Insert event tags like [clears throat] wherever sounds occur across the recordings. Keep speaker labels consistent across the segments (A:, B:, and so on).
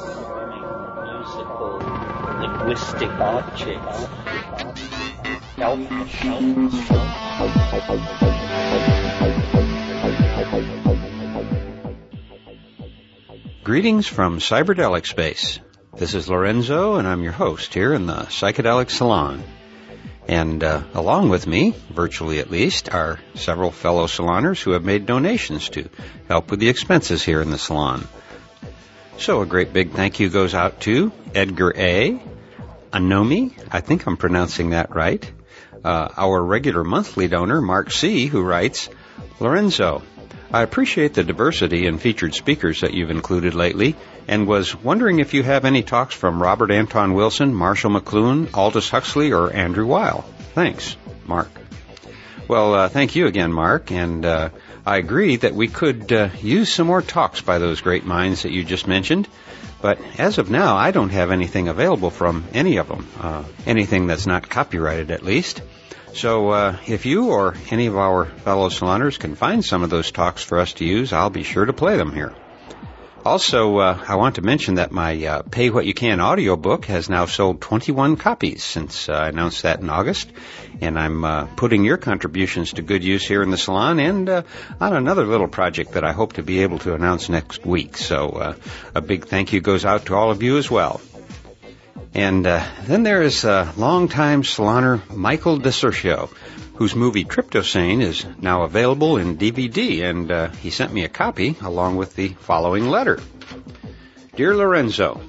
A: musical, linguistic objects.
B: Greetings from Cyberdelic Space. This is Lorenzo, and I'm your host here in the Psychedelic Salon. And uh, along with me, virtually at least, are several fellow saloners who have made donations to help with the expenses here in the salon. So a great big thank you goes out to Edgar A., Anomi, I think I'm pronouncing that right, uh, our regular monthly donor, Mark C., who writes, Lorenzo, I appreciate the diversity in featured speakers that you've included lately and was wondering if you have any talks from Robert Anton Wilson, Marshall McLuhan, Aldous Huxley, or Andrew Weil. Thanks, Mark. Well, uh, thank you again, Mark, and uh, I agree that we could uh, use some more talks by those great minds that you just mentioned. But as of now, I don't have anything available from any of them, uh, anything that's not copyrighted at least. So uh, if you or any of our fellow saloners can find some of those talks for us to use, I'll be sure to play them here. Also, uh, I want to mention that my uh, Pay What You Can audiobook has now sold 21 copies since uh, I announced that in August, and I'm uh, putting your contributions to good use here in the salon and uh, on another little project that I hope to be able to announce next week. So, uh, a big thank you goes out to all of you as well. And then there is longtime saloner Michael DeCercio, whose movie Triptosane is now available in DVD, and uh, he sent me a copy along with the following letter. Dear Lorenzo,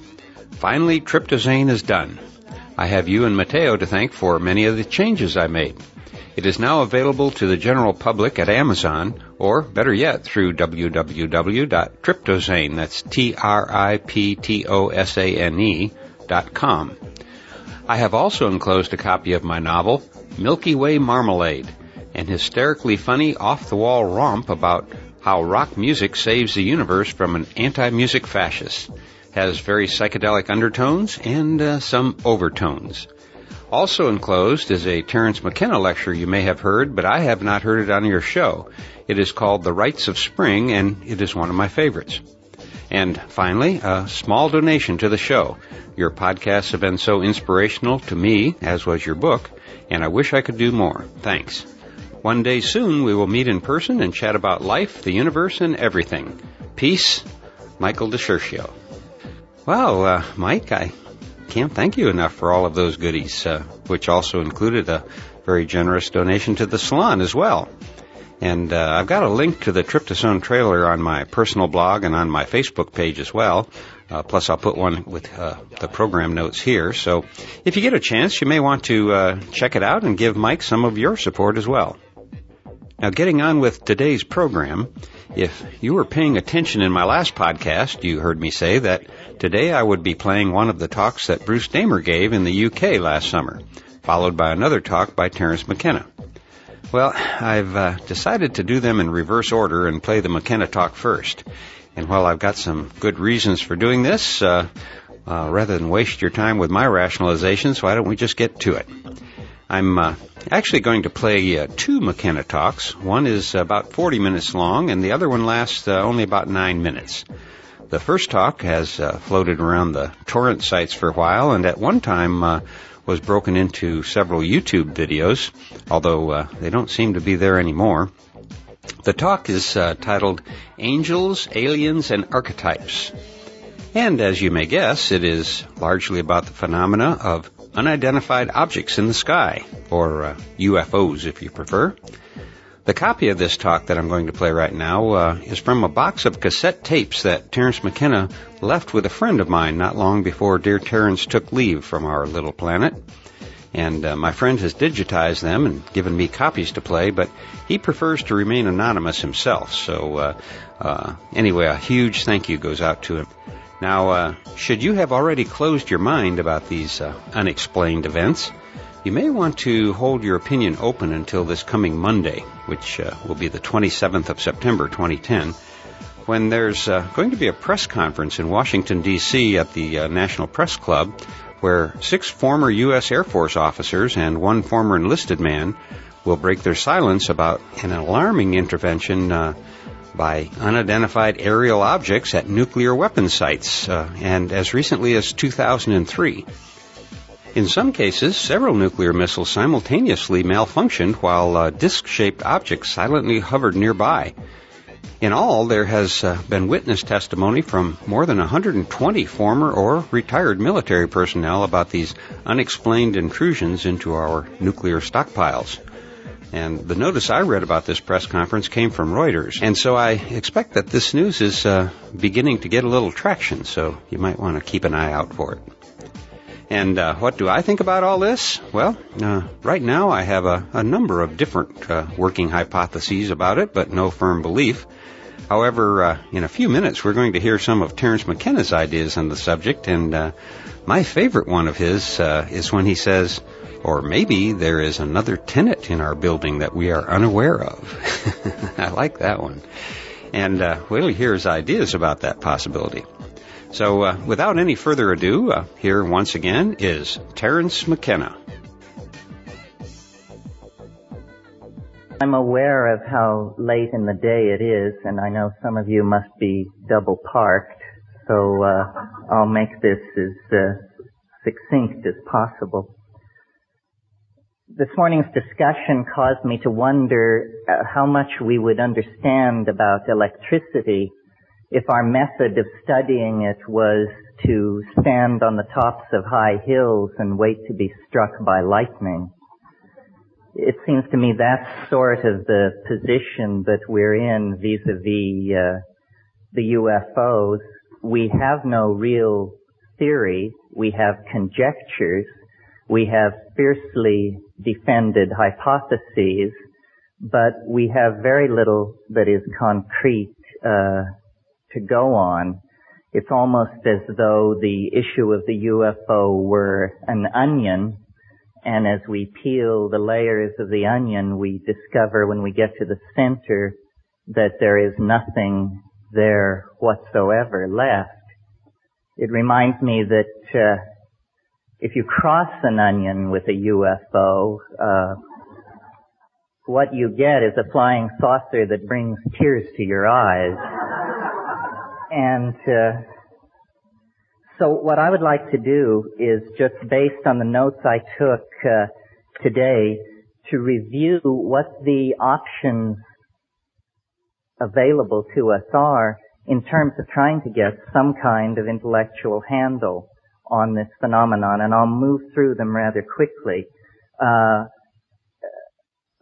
B: finally Triptosane is done. I have you and Matteo to thank for many of the changes I made. It is now available to the general public at Amazon, or better yet, through www.triptosane, that's T-R-I-P-T-O-S-A-N-E dot com. I have also enclosed a copy of my novel, Milky Way Marmalade, an hysterically funny off-the-wall romp about how rock music saves the universe from an anti-music fascist. Has very psychedelic undertones and uh, some overtones. Also enclosed is a Terence McKenna lecture you may have heard, but I have not heard it on your show. It is called The Rites of Spring, and it is one of my favorites. And finally, a small donation to the show. Your podcasts have been so inspirational to me, as was your book, and I wish I could do more. Thanks. One day soon we will meet in person and chat about life, the universe, and everything. Peace, Michael DeCercio. Well, uh, Mike, I can't thank you enough for all of those goodies, uh, which also included a very generous donation to the salon as well. And uh, I've got a link to the Triptosane trailer on my personal blog and on my Facebook page as well. Uh, plus, I'll put one with uh, the program notes here. So, if you get a chance, you may want to uh, check it out and give Mike some of your support as well. Now, getting on with today's program, if you were paying attention in my last podcast, you heard me say that today I would be playing one of the talks that Bruce Damer gave in the UK last summer, followed by another talk by Terence McKenna. Well, I've uh, decided to do them in reverse order and play the McKenna talk first. And while I've got some good reasons for doing this, uh, uh, rather than waste your time with my rationalizations, why don't we just get to it? I'm uh, actually going to play uh, two McKenna talks. One is about 40 minutes long, and the other one lasts uh, only about nine minutes. The first talk has uh, floated around the torrent sites for a while, and at one time uh, was broken into several YouTube videos, although uh, they don't seem to be there anymore. The talk is uh, titled Angels, Aliens, and Archetypes. And as you may guess, it is largely about the phenomena of unidentified objects in the sky, or uh, UFOs if you prefer. The copy of this talk that I'm going to play right now uh, is from a box of cassette tapes that Terence McKenna left with a friend of mine not long before dear Terence took leave from our little planet and uh, my friend has digitized them and given me copies to play, but he prefers to remain anonymous himself. So, uh, uh, anyway, a huge thank you goes out to him. Now, uh, should you have already closed your mind about these uh, unexplained events, you may want to hold your opinion open until this coming Monday, which uh, will be the 27th of September 2010 when there's uh, going to be a press conference in Washington, D.C. at the uh, National Press Club where six former U.S. Air Force officers and one former enlisted man will break their silence about an alarming intervention uh, by unidentified aerial objects at nuclear weapon sites, uh, and as recently as 2003. In some cases, several nuclear missiles simultaneously malfunctioned while uh, disc-shaped objects silently hovered nearby. In all, there has uh, been witness testimony from more than 120 former or retired military personnel about these unexplained intrusions into our nuclear stockpiles. And the notice I read about this press conference came from Reuters. And so I expect that this news is uh, beginning to get a little traction, so you might want to keep an eye out for it. And uh, what do I think about all this? Well, uh, right now I have a, a number of different uh, working hypotheses about it, but no firm belief. However, uh, in a few minutes we're going to hear some of Terence McKenna's ideas on the subject, and uh, my favorite one of his uh, is when he says, or maybe there is another tenant in our building that we are unaware of. [laughs] I like that one. And we'll hear his ideas about that possibility. So, uh, without any further ado, uh, here once again is Terence McKenna.
C: I'm aware of how late in the day it is, and I know some of you must be double parked, so uh, I'll make this as uh, succinct as possible. This morning's discussion caused me to wonder uh, how much we would understand about electricity if our method of studying it was to stand on the tops of high hills and wait to be struck by lightning. It seems to me that's sort of the position that we're in vis-a-vis uh, the UFOs. We have no real theory. We have conjectures we have fiercely defended hypotheses, but we have very little that is concrete uh, to go on. It's almost as though the issue of the UFO were an onion, and as we peel the layers of the onion, we discover when we get to the center that there is nothing there whatsoever left. It reminds me that uh, if you cross an onion with a UFO, uh, what you get is a flying saucer that brings tears to your eyes. And uh, so what I would like to do is just based on the notes I took uh, today to review what the options available to us are in terms of trying to get some kind of intellectual handle on this phenomenon, and I'll move through them rather quickly. Uh,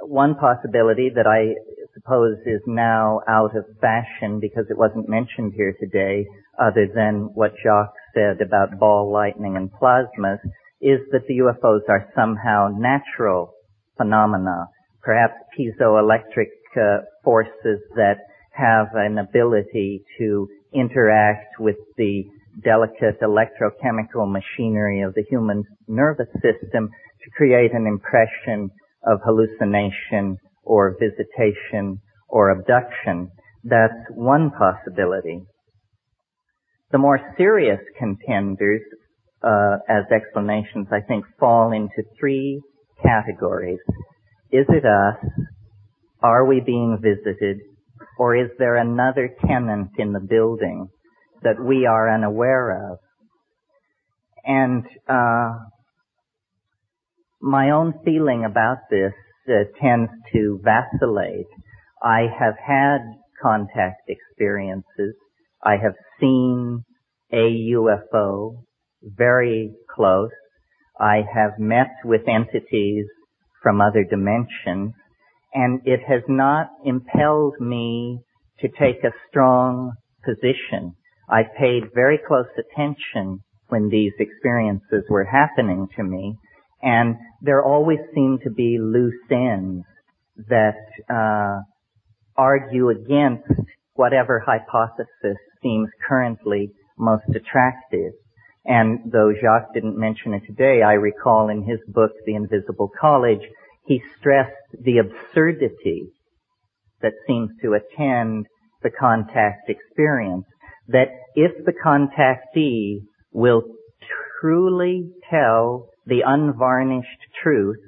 C: one possibility that I suppose is now out of fashion because it wasn't mentioned here today, other than what Jacques said about ball lightning and plasmas, is that the UFOs are somehow natural phenomena, perhaps piezoelectric uh, forces that have an ability to interact with the delicate electrochemical machinery of the human nervous system to create an impression of hallucination or visitation or abduction. That's one possibility. The more serious contenders uh, as explanations, I think, fall into three categories. Is it us? Are we being visited? Or is there another tenant in the building that we are unaware of. And uh, my own feeling about this uh, tends to vacillate. I have had contact experiences. I have seen a UFO very close. I have met with entities from other dimensions and it has not impelled me to take a strong position I paid very close attention when these experiences were happening to me, and there always seem to be loose ends that uh, argue against whatever hypothesis seems currently most attractive. And though Jacques didn't mention it today, I recall in his book, The Invisible College, he stressed the absurdity that seems to attend the contact experience that if the contactee will truly tell the unvarnished truth,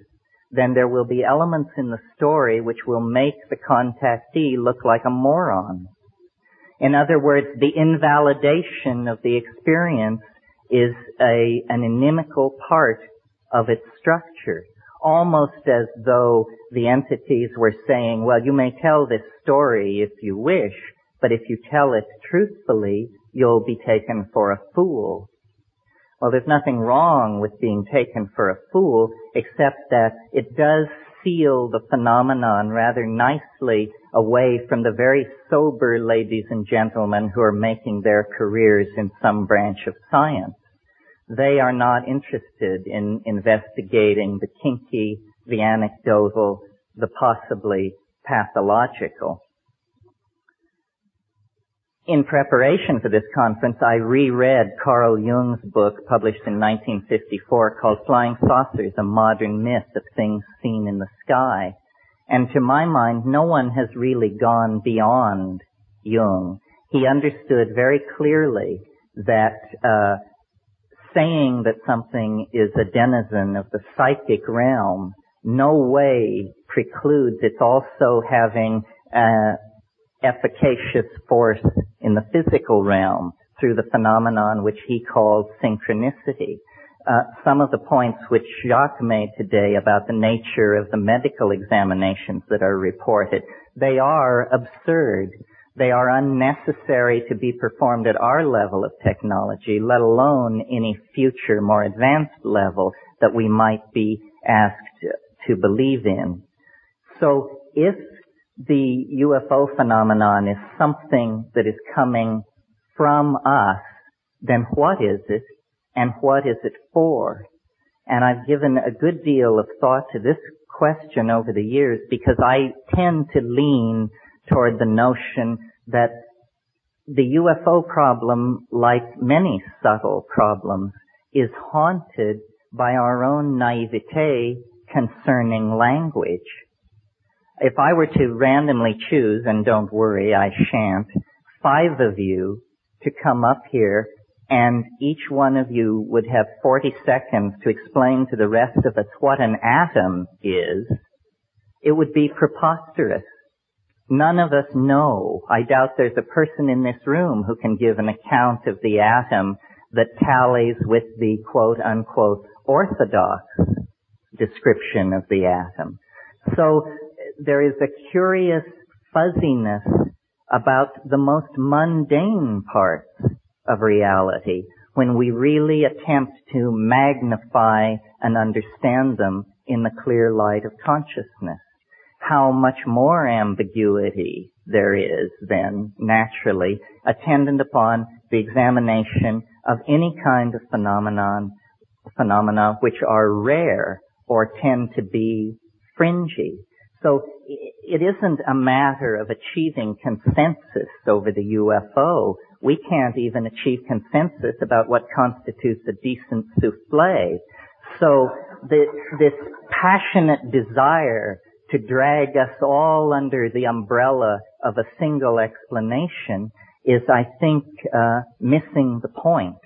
C: then there will be elements in the story which will make the contactee look like a moron. In other words, the invalidation of the experience is a, an inimical part of its structure. Almost as though the entities were saying, well, you may tell this story if you wish, but if you tell it truthfully, you'll be taken for a fool. Well, there's nothing wrong with being taken for a fool, except that it does seal the phenomenon rather nicely away from the very sober ladies and gentlemen who are making their careers in some branch of science. They are not interested in investigating the kinky, the anecdotal, the possibly pathological in preparation for this conference, I reread Carl Jung's book published in 1954 called Flying Saucers, a Modern Myth of Things Seen in the Sky. And to my mind, no one has really gone beyond Jung. He understood very clearly that uh, saying that something is a denizen of the psychic realm no way precludes its also having uh, efficacious force in the physical realm through the phenomenon which he calls synchronicity. Uh, some of the points which Jacques made today about the nature of the medical examinations that are reported, they are absurd. They are unnecessary to be performed at our level of technology, let alone any future more advanced level that we might be asked to believe in. So if the UFO phenomenon is something that is coming from us, then what is it and what is it for? And I've given a good deal of thought to this question over the years because I tend to lean toward the notion that the UFO problem, like many subtle problems, is haunted by our own naivete concerning language if I were to randomly choose, and don't worry, I shan't, five of you to come up here and each one of you would have 40 seconds to explain to the rest of us what an atom is, it would be preposterous. None of us know. I doubt there's a person in this room who can give an account of the atom that tallies with the quote unquote orthodox description of the atom. So there is a curious fuzziness about the most mundane parts of reality when we really attempt to magnify and understand them in the clear light of consciousness. How much more ambiguity there is then, naturally, attendant upon the examination of any kind of phenomenon, phenomena which are rare or tend to be fringy. So it isn't a matter of achieving consensus over the UFO. We can't even achieve consensus about what constitutes a decent souffle. So this passionate desire to drag us all under the umbrella of a single explanation is, I think, uh, missing the point.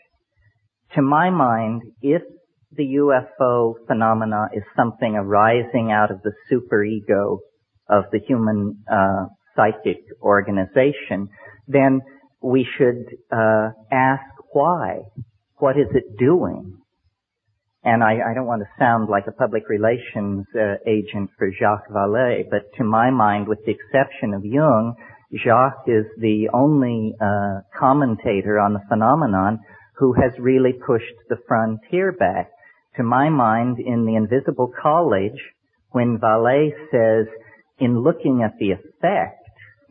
C: To my mind, if the UFO phenomena is something arising out of the superego of the human uh, psychic organization, then we should uh, ask why. What is it doing? And I, I, don't want to sound like a public relations uh, agent for Jacques Vallée, but to my mind, with the exception of Jung, Jacques is the only uh, commentator on the phenomenon who has really pushed the frontier back to my mind, in the invisible college, when Vallée says, in looking at the effect,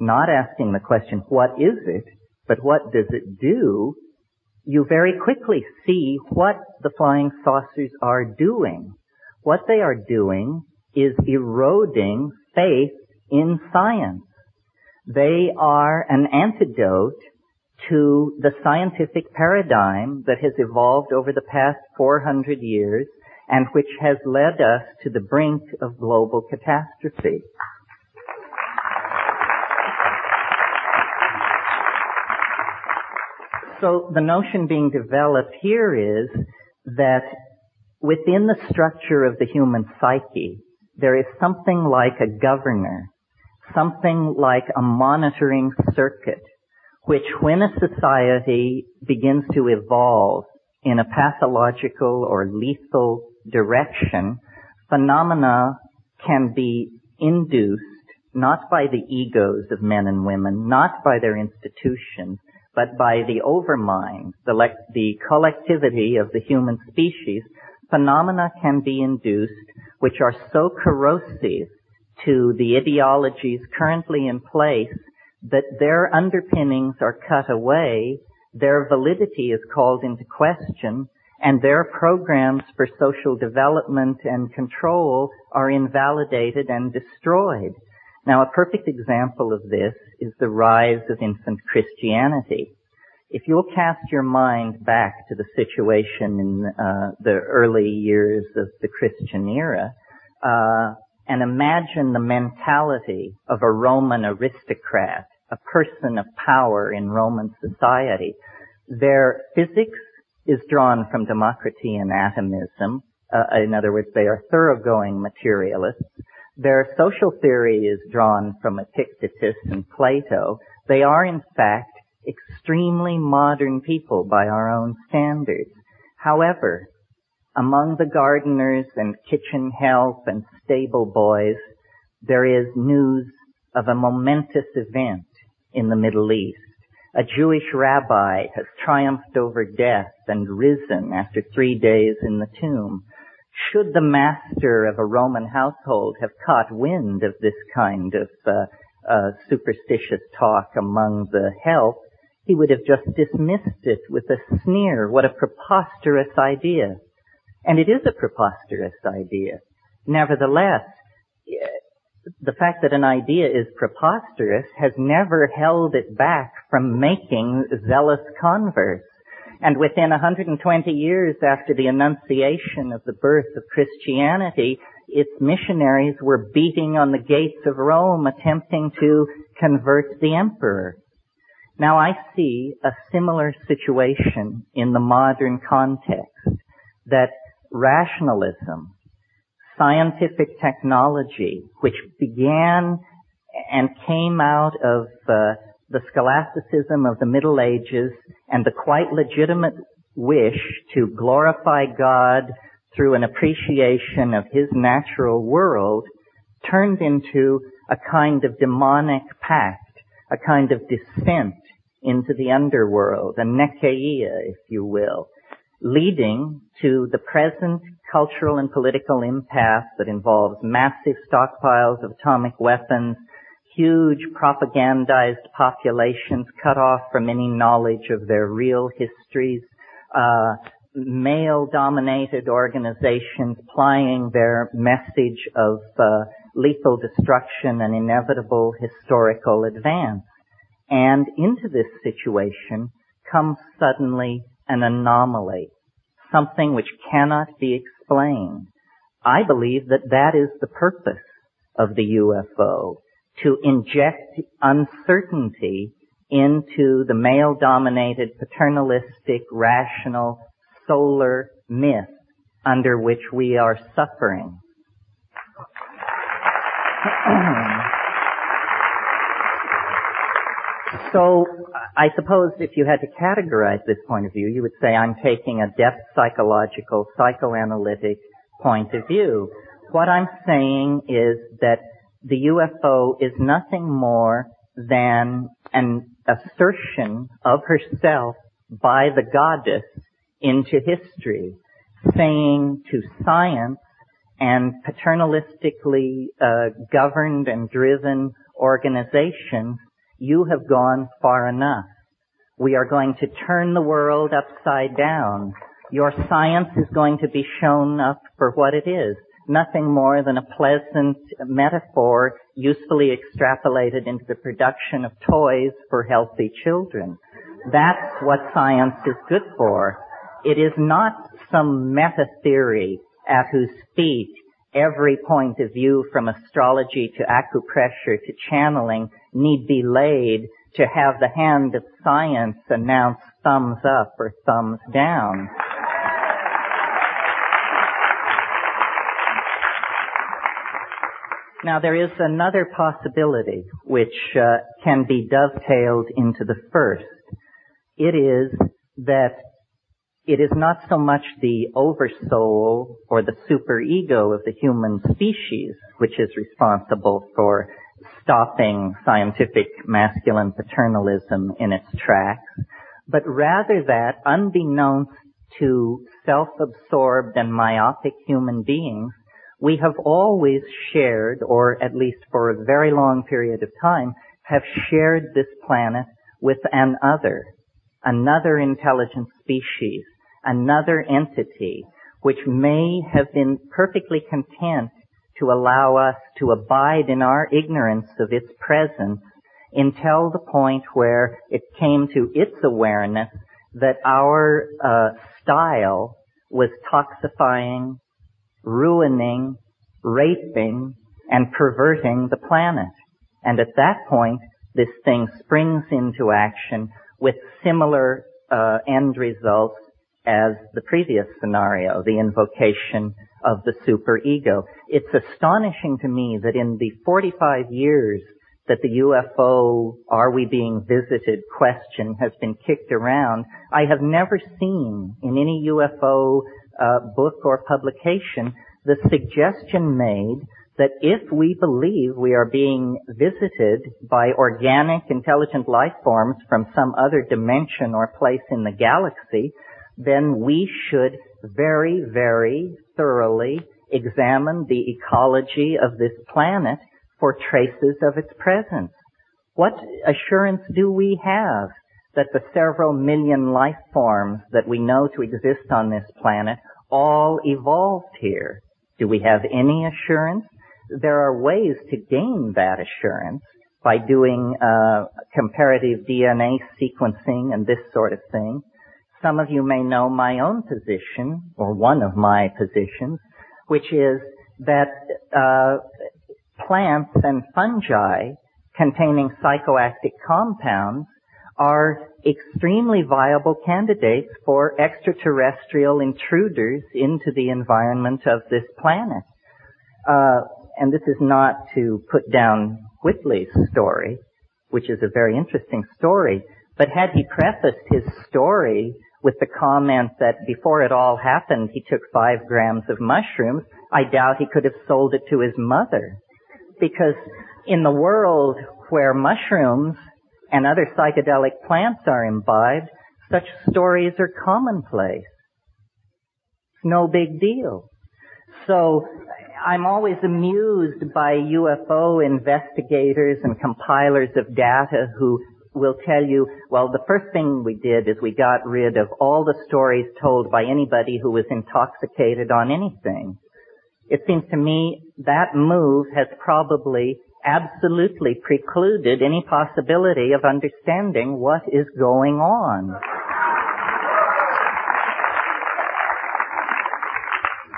C: not asking the question, what is it, but what does it do, you very quickly see what the flying saucers are doing. What they are doing is eroding faith in science. They are an antidote to the scientific paradigm that has evolved over the past 400 years and which has led us to the brink of global catastrophe. So the notion being developed here is that within the structure of the human psyche, there is something like a governor, something like a monitoring circuit, which when a society begins to evolve in a pathological or lethal direction, phenomena can be induced not by the egos of men and women, not by their institutions, but by the overmind, the, le- the collectivity of the human species, phenomena can be induced which are so corrosive to the ideologies currently in place that their underpinnings are cut away, their validity is called into question, and their programs for social development and control are invalidated and destroyed. Now, a perfect example of this is the rise of infant Christianity. If you'll cast your mind back to the situation in uh, the early years of the Christian era, uh, and imagine the mentality of a Roman aristocrat, a person of power in Roman society, their physics is drawn from Democritean and atomism. Uh, in other words, they are thoroughgoing materialists. Their social theory is drawn from Epictetus and Plato. They are, in fact, extremely modern people by our own standards. However, among the gardeners and kitchen help and stable boys, there is news of a momentous event in the Middle East. A Jewish rabbi has triumphed over death and risen after three days in the tomb. Should the master of a Roman household have caught wind of this kind of uh, uh, superstitious talk among the help, he would have just dismissed it with a sneer. What a preposterous idea. And it is a preposterous idea. Nevertheless, the fact that an idea is preposterous has never held it back from making zealous converts. And within 120 years after the Annunciation of the birth of Christianity, its missionaries were beating on the gates of Rome attempting to convert the emperor. Now I see a similar situation in the modern context that rationalism, scientific technology, which began and came out of uh, the scholasticism of the Middle Ages and the quite legitimate wish to glorify God through an appreciation of His natural world turned into a kind of demonic pact, a kind of descent into the underworld, a nekyia, if you will, leading to the present cultural and political impasse that involves massive stockpiles of atomic weapons, huge propagandized populations cut off from any knowledge of their real histories, uh, male-dominated organizations plying their message of uh, lethal destruction and inevitable historical advance. And into this situation comes suddenly an anomaly, something which cannot be explained. I believe that that is the purpose of the UFO to inject uncertainty into the male dominated paternalistic rational solar myth under which we are suffering. [clears throat] so I suppose if you had to categorize this point of view, you would say I'm taking a depth psychological, psychoanalytic point of view. What I'm saying is that the UFO is nothing more than an assertion of herself by the goddess into history, saying to science and paternalistically uh, governed and driven organizations, you have gone far enough. We are going to turn the world upside down. Your science is going to be shown up for what it is nothing more than a pleasant metaphor usefully extrapolated into the production of toys for healthy children. That's what science is good for. It is not some meta theory at whose feet every point of view from astrology to acupressure to channeling need be laid to have the hand of science announce thumbs up or thumbs down. Now there is another possibility which uh, can be dovetailed into the first. It is that it is not so much the oversoul or the superego of the human species which is responsible for stopping scientific masculine paternalism in its tracks, but rather that unbeknownst to self-absorbed and myopic human beings, we have always shared, or at least for a very long period of time, have shared this planet with an other, another intelligent species, another entity, which may have been perfectly content to allow us to abide in our ignorance of its presence until the point where it came to its awareness that our uh, style was toxifying, ruining, raping, and perverting the planet. And at that point, this thing springs into action with similar uh, end results as the previous scenario, the invocation of the superego. It's astonishing to me that in the 45 years that the UFO, are we being visited question has been kicked around, I have never seen in any UFO uh, book or publication the suggestion made that if we believe we are being visited by organic intelligent life forms from some other dimension or place in the galaxy, then we should very, very thoroughly examine the ecology of this planet for traces of its presence. What assurance do we have that the several million life forms that we know to exist on this planet all evolved here? Do we have any assurance? There are ways to gain that assurance by doing uh, comparative DNA sequencing and this sort of thing. Some of you may know my own position, or one of my positions, which is that uh, plants and fungi containing psychoactive compounds are extremely viable candidates for extraterrestrial intruders into the environment of this planet. Uh, and this is not to put down Whitley's story, which is a very interesting story, but had he prefaced his story with the comment that before it all happened, he took five grams of mushrooms, I doubt he could have sold it to his mother. Because in the world where mushrooms and other psychedelic plants are imbibed, such stories are commonplace. It's no big deal. So I'm always amused by UFO investigators and compilers of data who will tell you, well, the first thing we did is we got rid of all the stories told by anybody who was intoxicated on anything. It seems to me that move has probably absolutely precluded any possibility of understanding what is going on.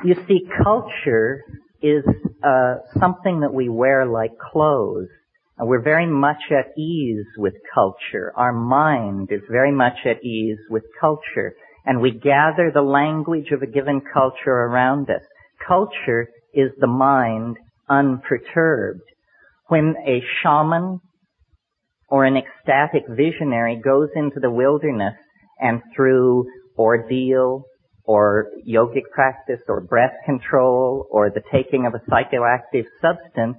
C: You see, culture is uh, something that we wear like clothes. And we're very much at ease with culture. Our mind is very much at ease with culture. And we gather the language of a given culture around us. Culture is the mind unperturbed. When a shaman or an ecstatic visionary goes into the wilderness and through ordeal or yogic practice or breath control or the taking of a psychoactive substance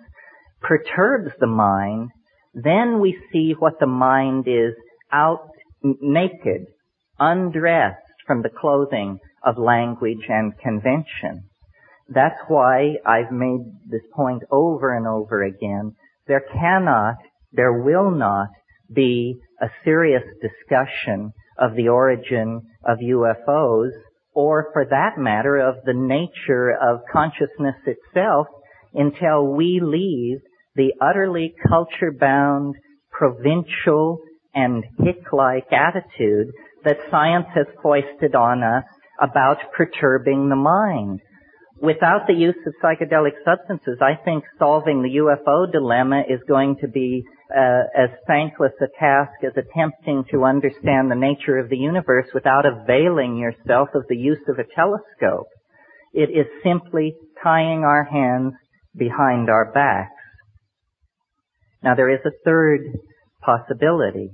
C: perturbs the mind, then we see what the mind is out naked, undressed from the clothing of language and convention. That's why I've made this point over and over again. There cannot, there will not be a serious discussion of the origin of UFOs or for that matter of the nature of consciousness itself until we leave the utterly culture-bound, provincial, and hick-like attitude that science has foisted on us about perturbing the mind without the use of psychedelic substances, I think solving the UFO dilemma is going to be uh, as thankless a task as attempting to understand the nature of the universe without availing yourself of the use of a telescope. It is simply tying our hands behind our backs. Now there is a third possibility,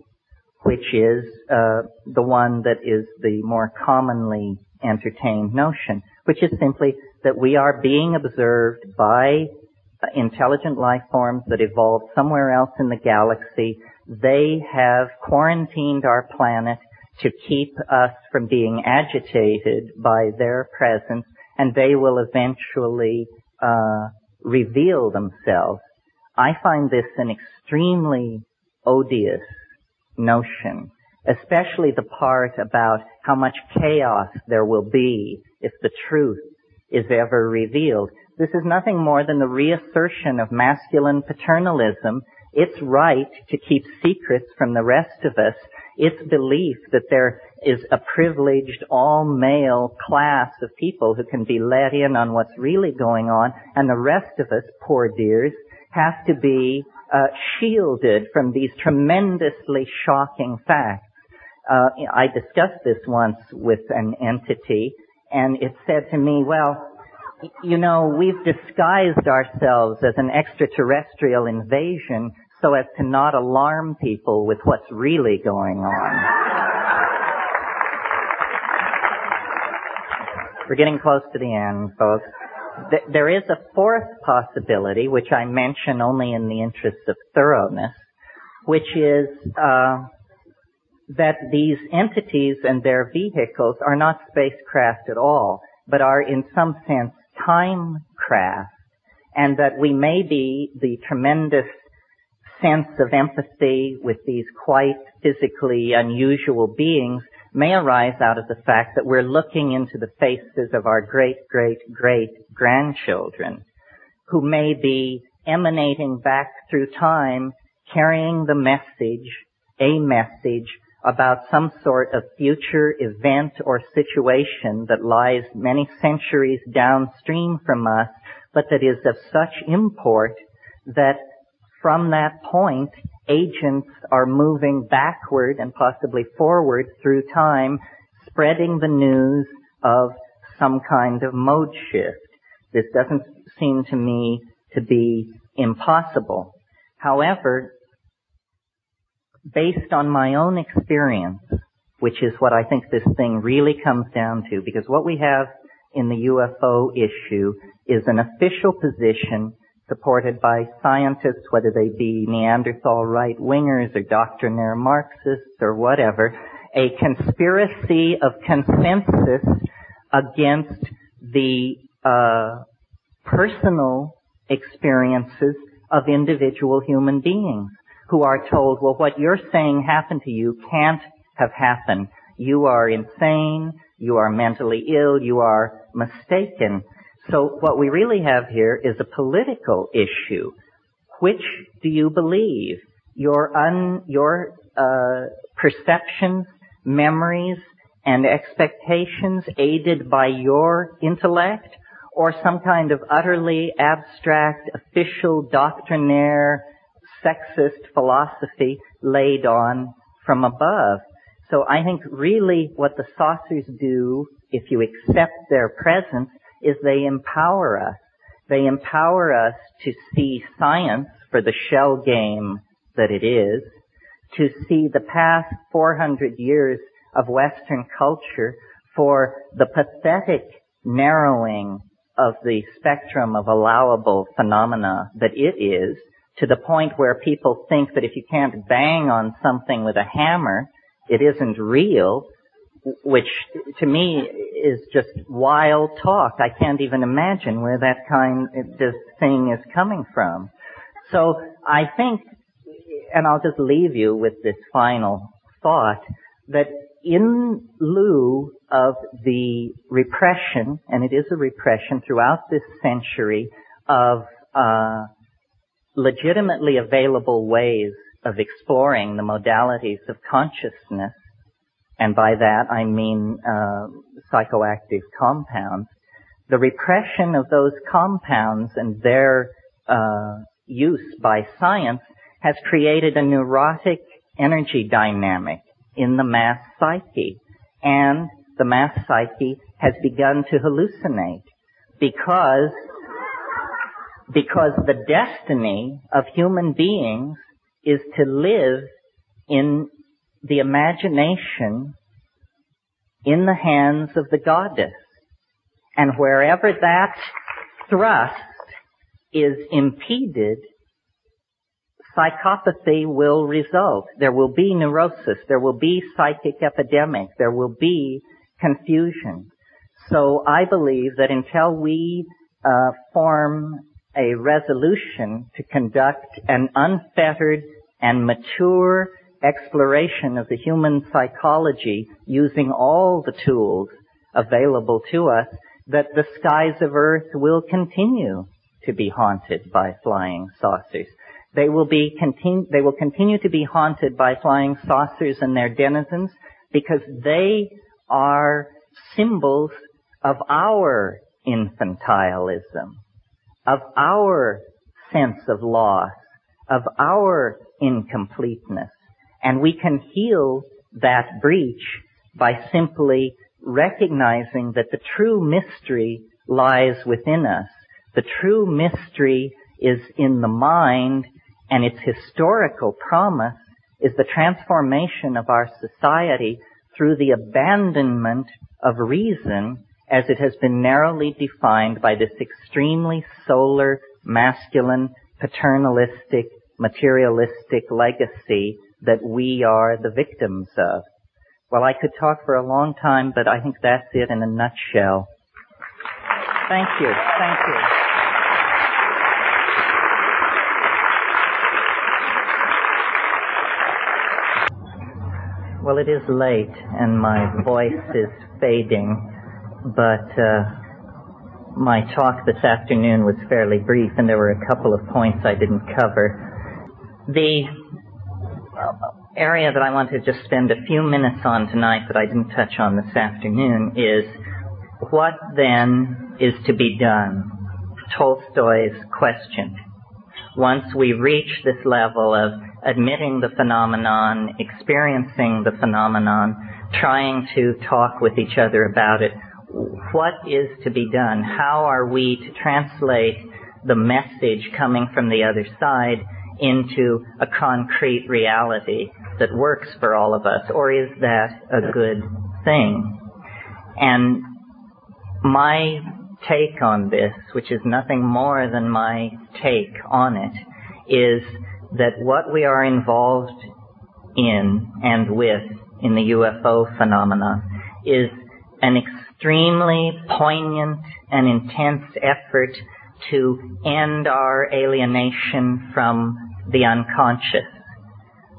C: which is uh, the one that is the more commonly entertained notion, which is simply that we are being observed by intelligent life forms that evolved somewhere else in the galaxy. They have quarantined our planet to keep us from being agitated by their presence, and they will eventually uh, reveal themselves. I find this an extremely odious notion, especially the part about how much chaos there will be if the truth is ever revealed. This is nothing more than the reassertion of masculine paternalism. It's right to keep secrets from the rest of us. It's belief that there is a privileged all-male class of people who can be let in on what's really going on, and the rest of us, poor dears, have to be uh, shielded from these tremendously shocking facts. Uh, I discussed this once with an entity, and it said to me, well, you know, we've disguised ourselves as an extraterrestrial invasion so as to not alarm people with what's really going on. We're getting close to the end, folks. There is a fourth possibility, which I mention only in the interest of thoroughness, which is uh, that these entities and their vehicles are not spacecraft at all, but are in some sense time craft, and that we may be the tremendous sense of empathy with these quite physically unusual beings may arise out of the fact that we're looking into the faces of our great, great, great grandchildren who may be emanating back through time carrying the message, a message about some sort of future event or situation that lies many centuries downstream from us, but that is of such import that from that point, agents are moving backward and possibly forward through time, spreading the news of some kind of mode shift. This doesn't seem to me to be impossible. However, based on my own experience, which is what I think this thing really comes down to, because what we have in the UFO issue is an official position supported by scientists, whether they be Neanderthal right-wingers or doctrinaire Marxists or whatever, a conspiracy of consensus against the uh, personal experiences of individual human beings who are told, well, what you're saying happened to you can't have happened. You are insane. You are mentally ill. You are mistaken. So what we really have here is a political issue. Which do you believe? Your un, your uh, perceptions, memories, and expectations aided by your intellect, or some kind of utterly abstract, official, doctrinaire, sexist philosophy laid on from above. So I think really what the saucers do, if you accept their presence, is they empower us. They empower us to see science for the shell game that it is, to see the past 400 years of Western culture for the pathetic narrowing of the spectrum of allowable phenomena that it is, to the point where people think that if you can't bang on something with a hammer, it isn't real, which to me is just wild talk. I can't even imagine where that kind of thing is coming from. So I think, and I'll just leave you with this final thought, that in lieu of the repression, and it is a repression throughout this century of uh, legitimately available ways of exploring the modalities of consciousness, and by that I mean uh, psychoactive compounds, the repression of those compounds and their uh, use by science has created a neurotic energy dynamic in the mass psyche, and the mass psyche has begun to hallucinate because because the destiny of human beings is to live in the imagination in the hands of the goddess. And wherever that thrust is impeded, psychopathy will result. There will be neurosis. There will be psychic epidemic. There will be confusion. So I believe that until we uh, form a resolution to conduct an unfettered and mature exploration of the human psychology using all the tools available to us, that the skies of Earth will continue to be haunted by flying saucers. They will be continu- they will continue to be haunted by flying saucers and their denizens because they are symbols of our infantilism, of our sense of loss, of our incompleteness. And we can heal that breach by simply recognizing that the true mystery lies within us. The true mystery is in the mind and its historical promise is the transformation of our society through the abandonment of reason as it has been narrowly defined by this extremely solar, masculine, paternalistic, materialistic legacy that we are the victims of. Well, I could talk for a long time, but I think that's it in a nutshell. Thank you. Thank you. Well, it is late and my voice is fading, but uh, my talk this afternoon was fairly brief and there were a couple of points I didn't cover. The area that I want to just spend a few minutes on tonight that I didn't touch on this afternoon is what then is to be done? Tolstoy's question. Once we reach this level of admitting the phenomenon, experiencing the phenomenon, trying to talk with each other about it. What is to be done? How are we to translate the message coming from the other side into a concrete reality that works for all of us? Or is that a good thing? And my take on this, which is nothing more than my take on it, is that what we are involved in and with in the UFO phenomena is an extremely poignant and intense effort to end our alienation from the unconscious.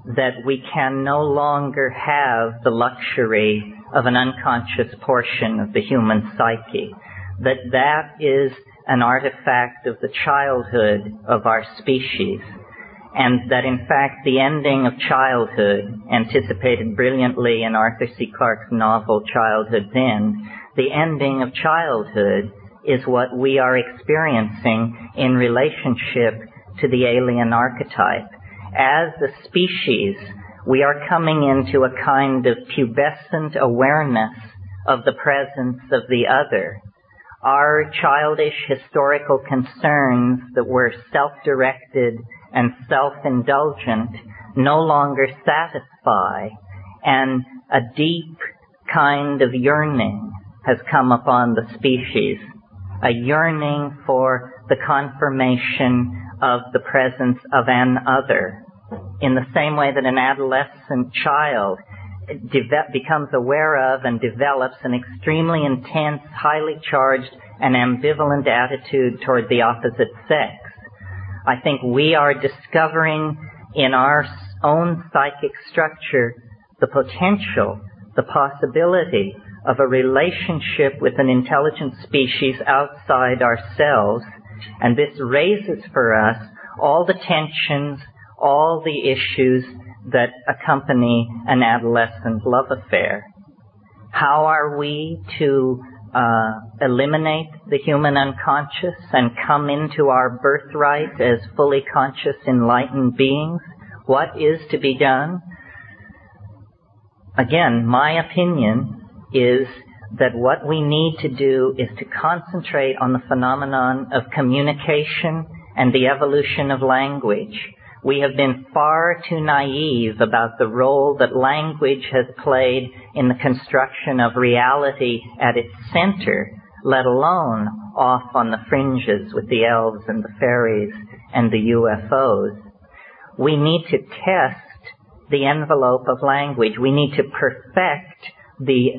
C: That we can no longer have the luxury of an unconscious portion of the human psyche. That that is an artifact of the childhood of our species and that in fact the ending of childhood, anticipated brilliantly in Arthur C. Clarke's novel Childhood's End, the ending of childhood is what we are experiencing in relationship to the alien archetype. As a species, we are coming into a kind of pubescent awareness of the presence of the other. Our childish historical concerns that were self-directed and self-indulgent no longer satisfy and a deep kind of yearning has come upon the species. A yearning for the confirmation of the presence of an other. In the same way that an adolescent child becomes aware of and develops an extremely intense, highly charged, and ambivalent attitude toward the opposite sex. I think we are discovering in our own psychic structure the potential, the possibility of a relationship with an intelligent species outside ourselves. And this raises for us all the tensions, all the issues that accompany an adolescent love affair. How are we to uh, eliminate the human unconscious and come into our birthright as fully conscious, enlightened beings? What is to be done? Again, my opinion is that what we need to do is to concentrate on the phenomenon of communication and the evolution of language. We have been far too naive about the role that language has played in the construction of reality at its center, let alone off on the fringes with the elves and the fairies and the UFOs. We need to test the envelope of language. We need to perfect the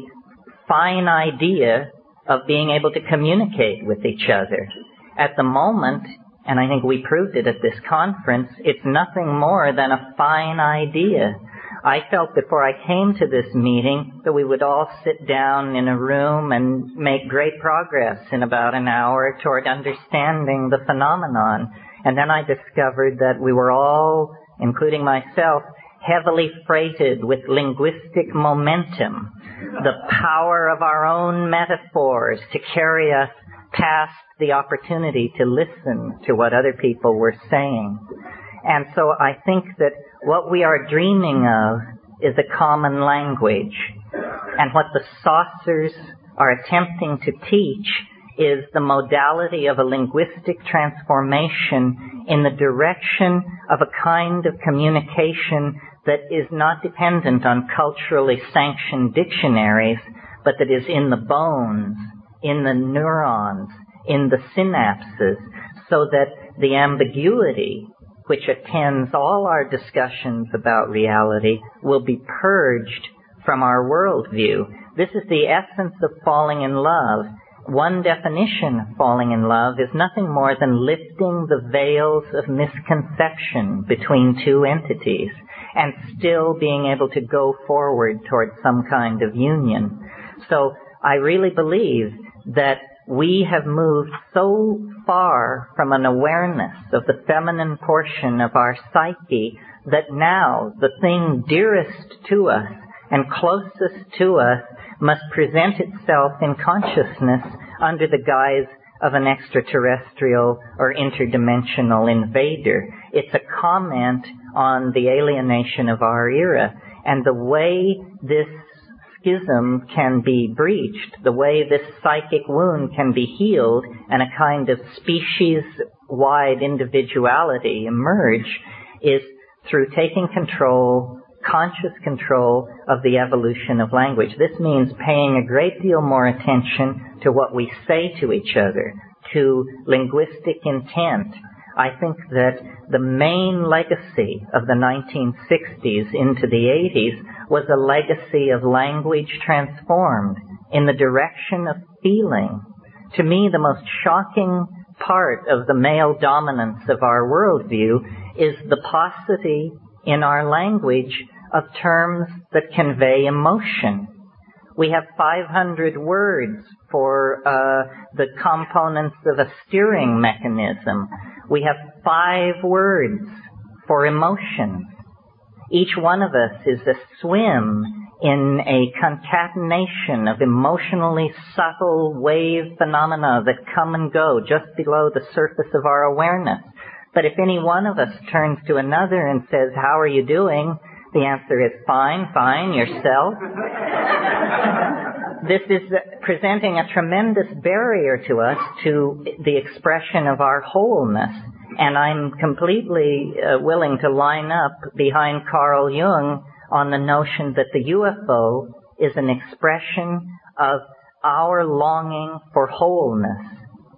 C: fine idea of being able to communicate with each other. At the moment, and I think we proved it at this conference, it's nothing more than a fine idea. I felt before I came to this meeting that we would all sit down in a room and make great progress in about an hour toward understanding the phenomenon. And then I discovered that we were all, including myself, heavily freighted with linguistic momentum, the power of our own metaphors to carry us past the opportunity to listen to what other people were saying. And so I think that what we are dreaming of is a common language. And what the saucers are attempting to teach is the modality of a linguistic transformation in the direction of a kind of communication that is not dependent on culturally sanctioned dictionaries, but that is in the bones, in the neurons, in the synapses, so that the ambiguity which attends all our discussions about reality will be purged from our worldview. This is the essence of falling in love. One definition of falling in love is nothing more than lifting the veils of misconception between two entities and still being able to go forward toward some kind of union. So I really believe that we have moved so far from an awareness of the feminine portion of our psyche that now the thing dearest to us and closest to us must present itself in consciousness under the guise of an extraterrestrial or interdimensional invader. It's a comment on the alienation of our era and the way this schism can be breached, the way this psychic wound can be healed and a kind of species wide individuality emerge is through taking control, conscious control of the evolution of language. This means paying a great deal more attention to what we say to each other, to linguistic intent, I think that the main legacy of the 1960s into the 80s was a legacy of language transformed in the direction of feeling. To me, the most shocking part of the male dominance of our worldview is the paucity in our language of terms that convey emotion. We have 500 words for uh, the components of a steering mechanism. We have five words for emotions. Each one of us is a swim in a concatenation of emotionally subtle wave phenomena that come and go just below the surface of our awareness. But if any one of us turns to another and says, how are you doing? The answer is fine, fine, yourself. [laughs] this is presenting a tremendous barrier to us to the expression of our wholeness. And I'm completely uh, willing to line up behind Carl Jung on the notion that the UFO is an expression of our longing for wholeness.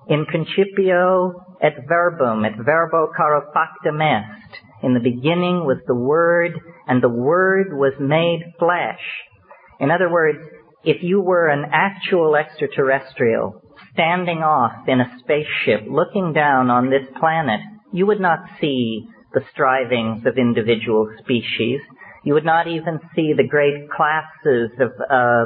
C: In principio et verbum, et verbo caro factum est. In the beginning was the Word, and the Word was made flesh. In other words, if you were an actual extraterrestrial standing off in a spaceship looking down on this planet, you would not see the strivings of individual species. You would not even see the great classes of uh,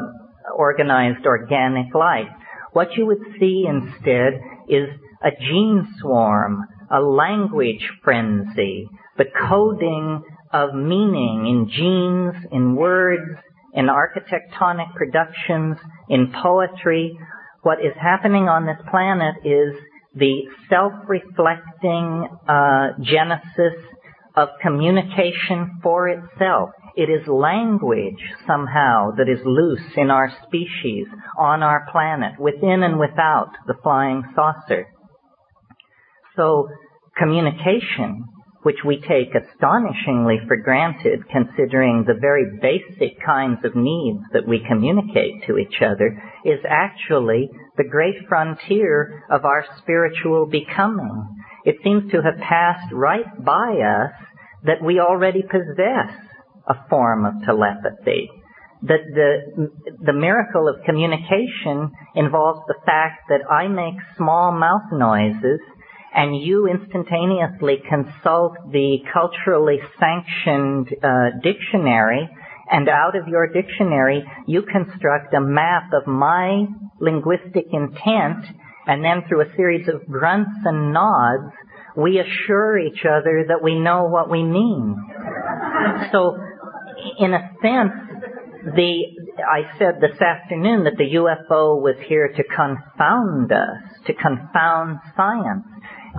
C: organized organic life. What you would see instead is a gene swarm, a language frenzy, the coding of meaning in genes, in words, in architectonic productions, in poetry. What is happening on this planet is the self-reflecting uh, genesis of communication for itself. It is language somehow that is loose in our species, on our planet, within and without the flying saucer. So communication, which we take astonishingly for granted considering the very basic kinds of needs that we communicate to each other, is actually the great frontier of our spiritual becoming. It seems to have passed right by us that we already possess a form of telepathy. That the, the miracle of communication involves the fact that I make small mouth noises and you instantaneously consult the culturally sanctioned uh, dictionary and out of your dictionary you construct a map of my linguistic intent and then through a series of grunts and nods we assure each other that we know what we mean. So in a sense, the, I said this afternoon that the UFO was here to confound us, to confound science.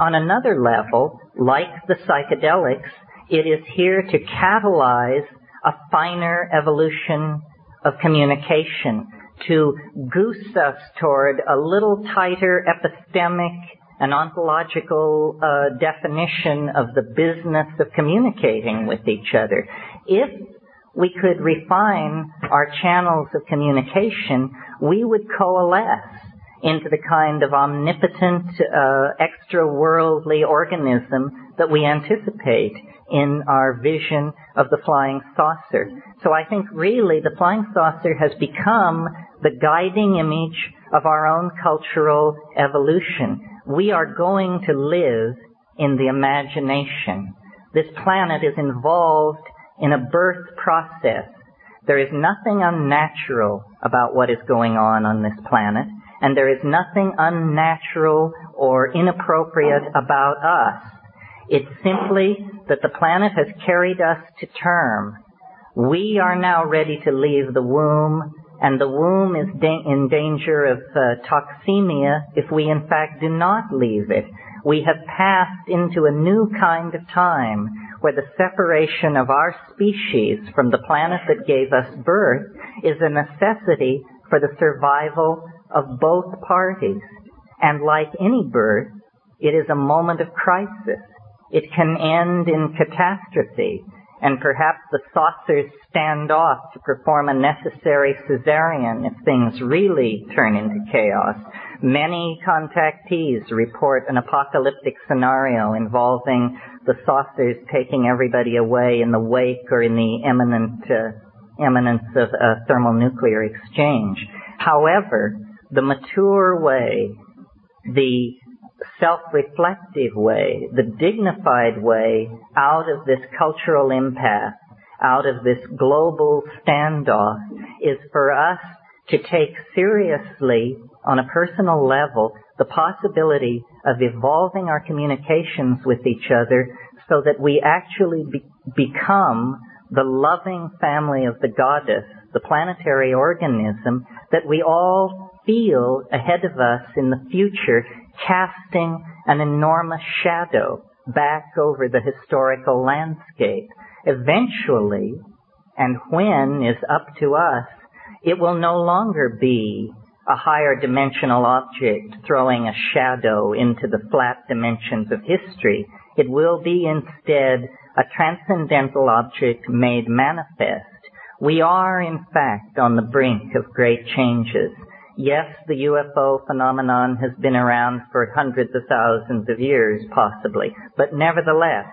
C: On another level, like the psychedelics, it is here to catalyze a finer evolution of communication, to goose us toward a little tighter epistemic and ontological uh, definition of the business of communicating with each other. If we could refine our channels of communication, we would coalesce into the kind of omnipotent, uh, extra-worldly organism that we anticipate in our vision of the flying saucer. So I think really the flying saucer has become the guiding image of our own cultural evolution. We are going to live in the imagination. This planet is involved in a birth process. There is nothing unnatural about what is going on on this planet, and there is nothing unnatural or inappropriate about us. It's simply that the planet has carried us to term. We are now ready to leave the womb, and the womb is da- in danger of uh, toxemia if we in fact do not leave it. We have passed into a new kind of time where the separation of our species from the planet that gave us birth is a necessity for the survival of both parties. And like any birth, it is a moment of crisis. It can end in catastrophe, and perhaps the saucers stand off to perform a necessary cesarean if things really turn into chaos. Many contactees report an apocalyptic scenario involving the saucers taking everybody away in the wake or in the imminent uh, imminence of a thermonuclear exchange. However, the mature way, the self-reflective way, the dignified way out of this cultural impasse, out of this global standoff, is for us to take seriously on a personal level the possibility of evolving our communications with each other so that we actually be- become the loving family of the goddess, the planetary organism that we all feel ahead of us in the future casting an enormous shadow back over the historical landscape. Eventually, and when is up to us, it will no longer be a higher dimensional object throwing a shadow into the flat dimensions of history. It will be instead a transcendental object made manifest. We are, in fact, on the brink of great changes. Yes, the UFO phenomenon has been around for hundreds of thousands of years, possibly, but nevertheless,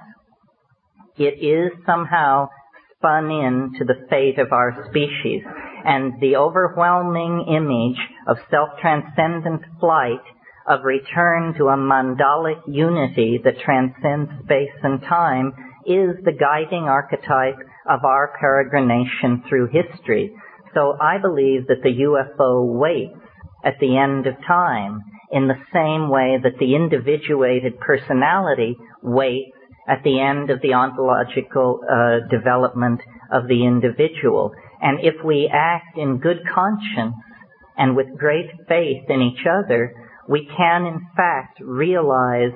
C: it is somehow spun into the fate of our species and the overwhelming image of self-transcendent flight, of return to a mandalic unity that transcends space and time, is the guiding archetype of our peregrination through history. So I believe that the UFO waits at the end of time in the same way that the individuated personality waits at the end of the ontological uh, development of the individual. And if we act in good conscience and with great faith in each other, we can in fact realize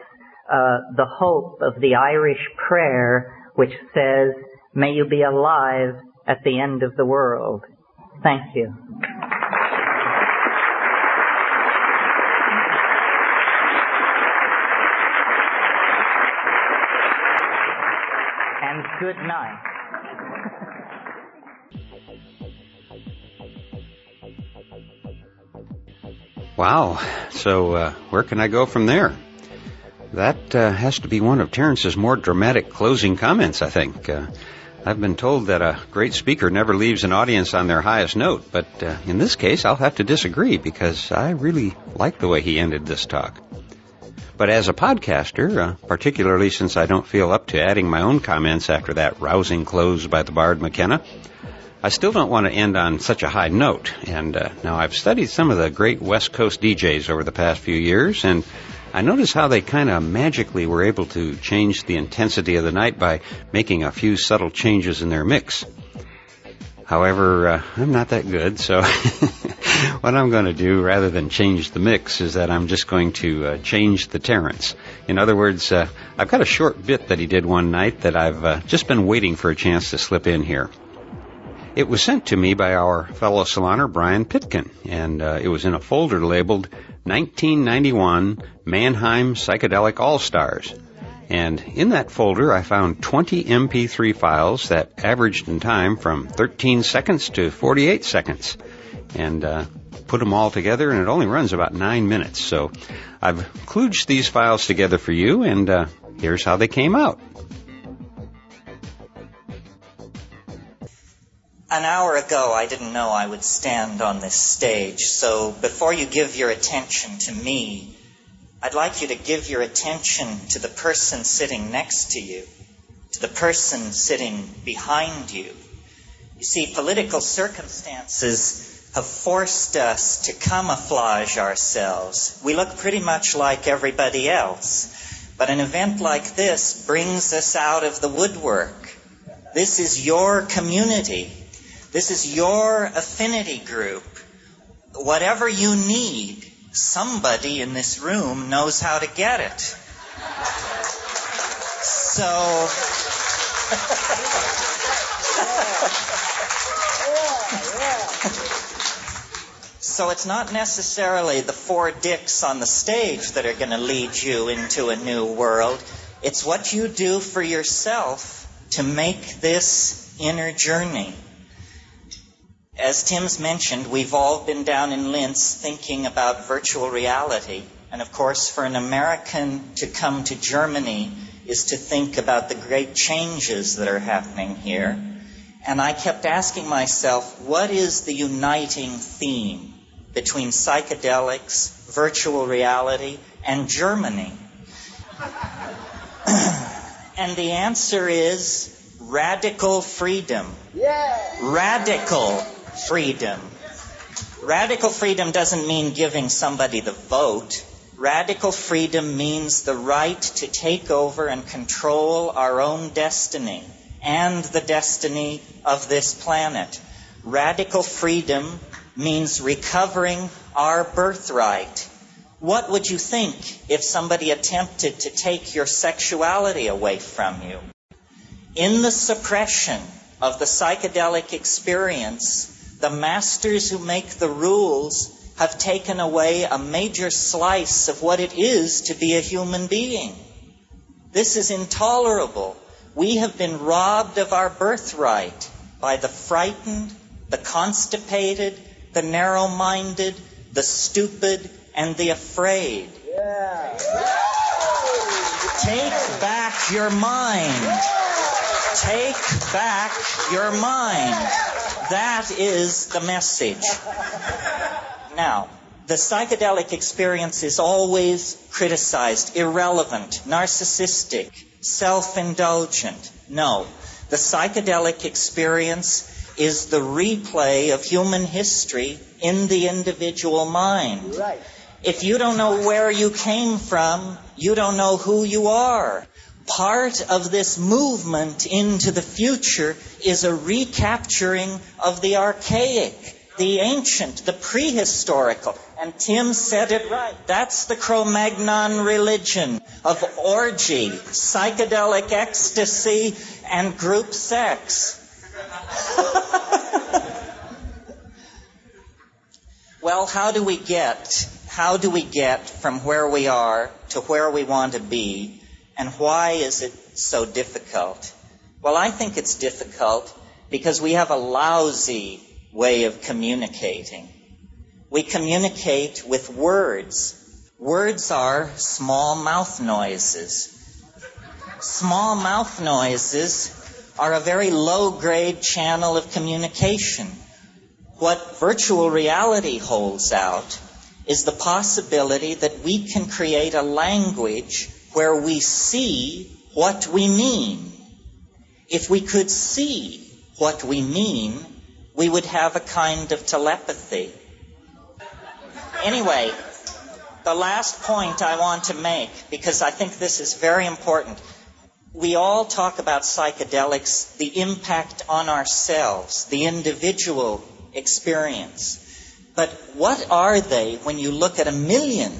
C: uh, the hope of the Irish prayer which says, may you be alive at the end of the world. Thank you. And good night.
B: Wow. So, uh, where can I go from there? That uh, has to be one of Terence's more dramatic closing comments, I think. Uh, I've been told that a great speaker never leaves an audience on their highest note, but uh, in this case, I'll have to disagree because I really like the way he ended this talk. But as a podcaster, uh, particularly since I don't feel up to adding my own comments after that rousing close by the Bard McKenna, I still don't want to end on such a high note. And uh, now I've studied some of the great West Coast DJs over the past few years, and I noticed how they kind of magically were able to change the intensity of the night by making a few subtle changes in their mix. However, uh, I'm not that good, so [laughs] what I'm going to do rather than change the mix is that I'm just going to uh, change the Terence. In other words, uh, I've got a short bit that he did one night that I've uh, just been waiting for a chance to slip in here. It was sent to me by our fellow saloner, Brian Pitkin, and uh, it was in a folder labeled 1991 Mannheim Psychedelic All Stars. And in that folder, I found 20 MP3 files that averaged in time from 13 seconds to 48 seconds. And uh, put them all together, and it only runs about nine minutes. So I've kludged these files together for you, and uh, here's how they came out.
D: An hour ago, I didn't know I would stand on this stage, so before you give your attention to me, I'd like you to give your attention to the person sitting next to you, to the person sitting behind you. You see, political circumstances have forced us to camouflage ourselves. We look pretty much like everybody else. But an event like this brings us out of the woodwork. This is your community. This is your affinity group. Whatever you need, somebody in this room knows how to get it. So. [laughs] So it's not necessarily the four dicks on the stage that are going to lead you into a new world. It's what you do for yourself to make this inner journey. As Tim's mentioned, we've all been down in Linz thinking about virtual reality. And of course, for an American to come to Germany is to think about the great changes that are happening here. And I kept asking myself, what is the uniting theme between psychedelics, virtual reality, and Germany? [clears throat] and the answer is radical freedom. Yeah. Radical freedom. Radical freedom doesn't mean giving somebody the vote. Radical freedom means the right to take over and control our own destiny and the destiny of this planet. Radical freedom means recovering our birthright. What would you think if somebody attempted to take your sexuality away from you? In the suppression of the psychedelic experience, the masters who make the rules have taken away a major slice of what it is to be a human being. This is intolerable. We have been robbed of our birthright by the frightened, the constipated, the narrow minded, the stupid, and the afraid. Yeah. Take back your mind. Take back your mind. That is the message. Now, the psychedelic experience is always criticized, irrelevant, narcissistic, self indulgent. No. The psychedelic experience is the replay of human history in the individual mind. Right. If you don't know where you came from, you don't know who you are. Part of this movement into the future is a recapturing of the archaic, the ancient, the prehistorical. And Tim said it right. That's the Cro Magnon religion of orgy, psychedelic ecstasy, and group sex. [laughs] well, how do we get how do we get from where we are to where we want to be and why is it so difficult? Well, I think it's difficult because we have a lousy way of communicating. We communicate with words. Words are small mouth noises. Small mouth noises are a very low grade channel of communication. What virtual reality holds out is the possibility that we can create a language where we see what we mean. If we could see what we mean, we would have a kind of telepathy. Anyway, the last point I want to make, because I think this is very important. We all talk about psychedelics, the impact on ourselves, the individual experience. But what are they when you look at a million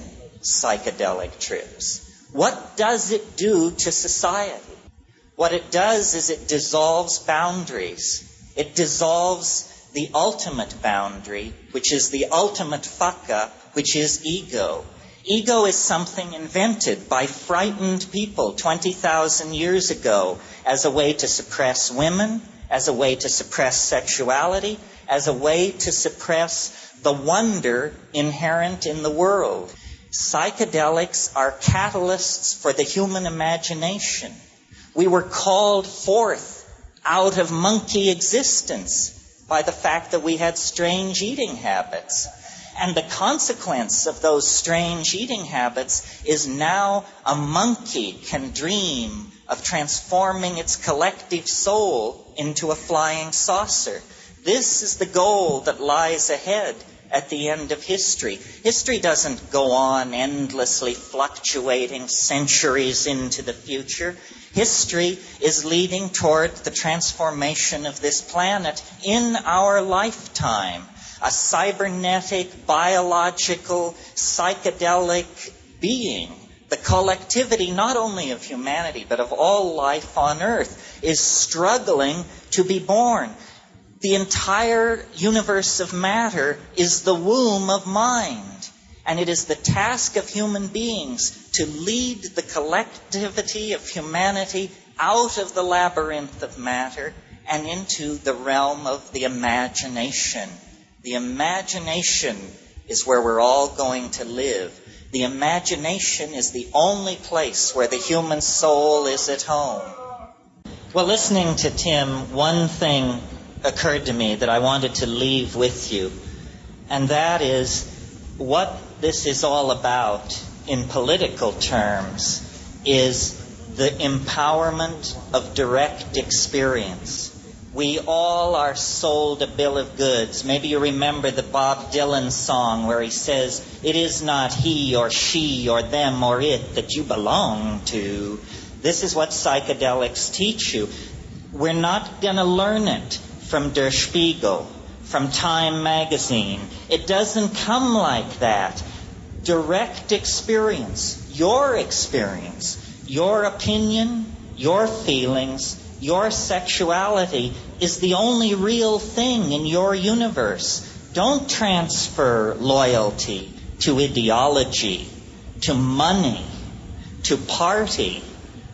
D: psychedelic trips? What does it do to society? What it does is it dissolves boundaries. It dissolves the ultimate boundary, which is the ultimate fuck up, which is ego. Ego is something invented by frightened people 20,000 years ago as a way to suppress women, as a way to suppress sexuality, as a way to suppress the wonder inherent in the world. Psychedelics are catalysts for the human imagination. We were called forth out of monkey existence by the fact that we had strange eating habits. And the consequence of those strange eating habits is now a monkey can dream of transforming its collective soul into a flying saucer. This is the goal that lies ahead at the end of history. History doesn't go on endlessly fluctuating centuries into the future. History is leading toward the transformation of this planet in our lifetime. A cybernetic, biological, psychedelic being. The collectivity, not only of humanity, but of all life on earth, is struggling to be born. The entire universe of matter is the womb of mind. And it is the task of human beings to lead the collectivity of humanity out of the labyrinth of matter and into the realm of the imagination. The imagination is where we're all going to live. The imagination is the only place where the human soul is at home. Well, listening to Tim, one thing occurred to me that I wanted to leave with you, and that is what this is all about in political terms is the empowerment of direct experience. We all are sold a bill of goods. Maybe you remember the Bob Dylan song where he says, It is not he or she or them or it that you belong to. This is what psychedelics teach you. We're not going to learn it from Der Spiegel, from Time magazine. It doesn't come like that. Direct experience, your experience, your opinion, your feelings, your sexuality is the only real thing in your universe. Don't transfer loyalty to ideology, to money, to party,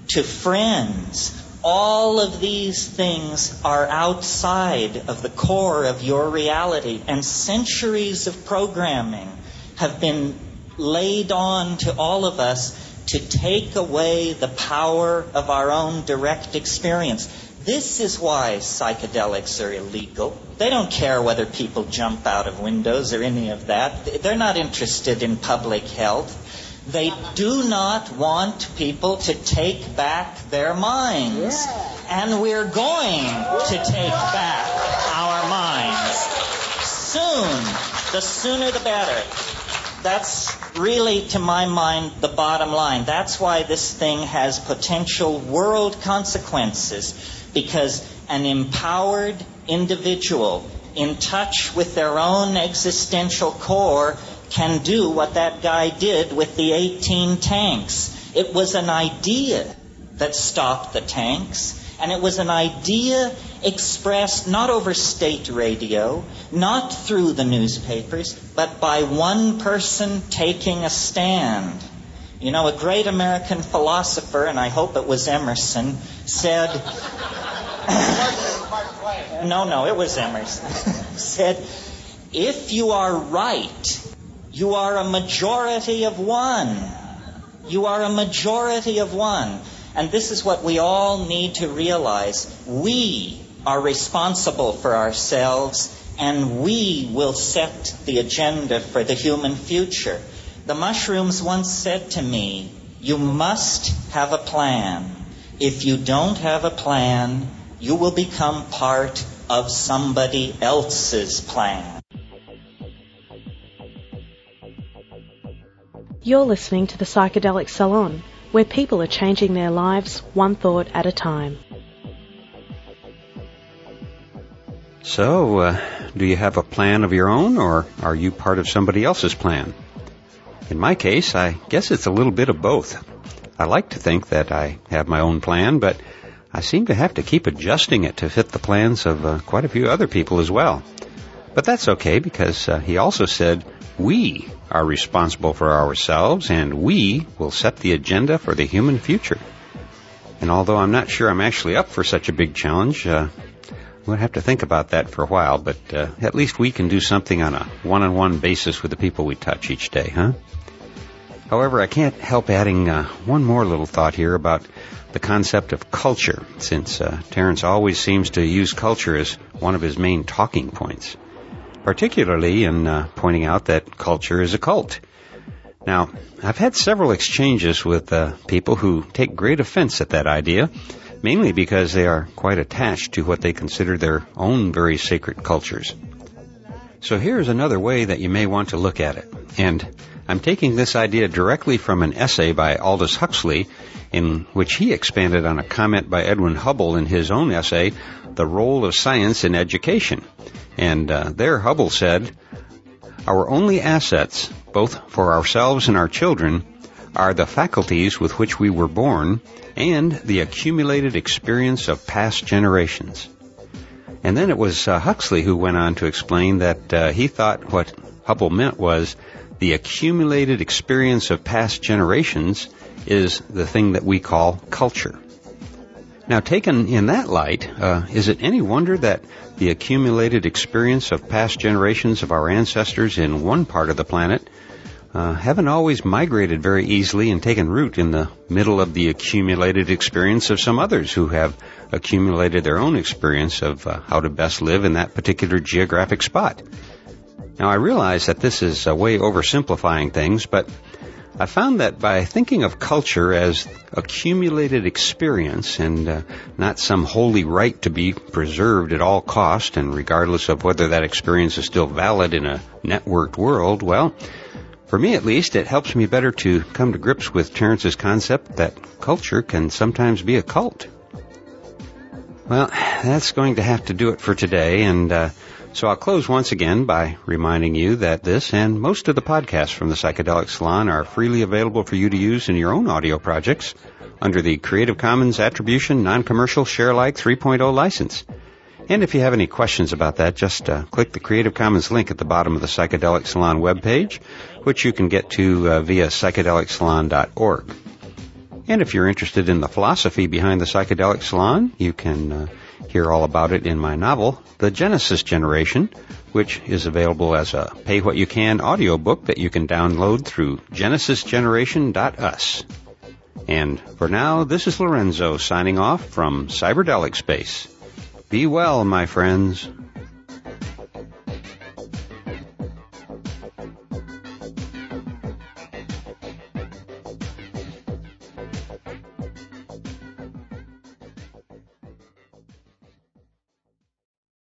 D: to friends, all of these things are outside of the core of your reality. And centuries of programming have been laid on to all of us to take away the power of our own direct experience. This is why psychedelics are illegal. They don't care whether people jump out of windows or any of that. They're not interested in public health. They do not want people to take back their minds. And we're going to take back our minds. Soon. The sooner the better. That's really, to my mind, the bottom line. That's why this thing has potential world consequences. Because an empowered individual in touch with their own existential core can do what that guy did with the 18 tanks. It was an idea that stopped the tanks, and it was an idea expressed not over state radio, not through the newspapers, but by one person taking a stand. You know, a great American philosopher, and I hope it was Emerson, said, [laughs] no, no, it was Emerson. [laughs] said, if you are right, you are a majority of one. You are a majority of one. And this is what we all need to realize. We are responsible for ourselves and we will set the agenda for the human future. The mushrooms once said to me, you must have a plan. If you don't have a plan, you will become part of somebody else's plan.
E: You're listening to the Psychedelic Salon, where people are changing their lives one thought at a time.
B: So, uh, do you have a plan of your own, or are you part of somebody else's plan? In my case, I guess it's a little bit of both. I like to think that I have my own plan, but I seem to have to keep adjusting it to fit the plans of uh, quite a few other people as well. But that's okay because uh, he also said we are responsible for ourselves and we will set the agenda for the human future. And although I'm not sure I'm actually up for such a big challenge, uh, we'll have to think about that for a while, but uh, at least we can do something on a one-on-one basis with the people we touch each day, huh? However, I can't help adding uh, one more little thought here about the concept of culture, since uh, Terence always seems to use culture as one of his main talking points, particularly in uh, pointing out that culture is a cult. Now, I've had several exchanges with uh, people who take great offense at that idea, mainly because they are quite attached to what they consider their own very sacred cultures. So here's another way that you may want to look at it. And I'm taking this idea directly from an essay by Aldous Huxley in which he expanded on a comment by Edwin Hubble in his own essay, The Role of Science in Education. And uh, there Hubble said, Our only assets, both for ourselves and our children, are the faculties with which we were born and the accumulated experience of past generations. And then it was uh, Huxley who went on to explain that uh, he thought what Hubble meant was the accumulated experience of past generations is the thing that we call culture. Now, taken in that light, uh, is it any wonder that the accumulated experience of past generations of our ancestors in one part of the planet uh, haven't always migrated very easily and taken root in the middle of the accumulated experience of some others who have accumulated their own experience of uh, how to best live in that particular geographic spot? Now, I realize that this is a way oversimplifying things, but I found that by thinking of culture as accumulated experience and uh, not some holy right to be preserved at all cost and regardless of whether that experience is still valid in a networked world, well, for me at least, it helps me better to come to grips with Terence's concept that culture can sometimes be a cult. Well, that's going to have to do it for today, and uh, so I'll close once again by reminding you that this and most of the podcasts from the Psychedelic Salon are freely available for you to use in your own audio projects under the Creative Commons Attribution Non-Commercial Share Alike 3.0 license. And if you have any questions about that, just uh, click the Creative Commons link at the bottom of the Psychedelic Salon webpage, which you can get to uh, via psychedelicsalon.org. And if you're interested in the philosophy behind the Psychedelic Salon, you can uh, hear all about it in my novel, The Genesis Generation, which is available as a pay what you can audiobook that you can download through genesisgeneration.us. And for now, this is Lorenzo signing off from Cyberdelic Space. Be well, my friends.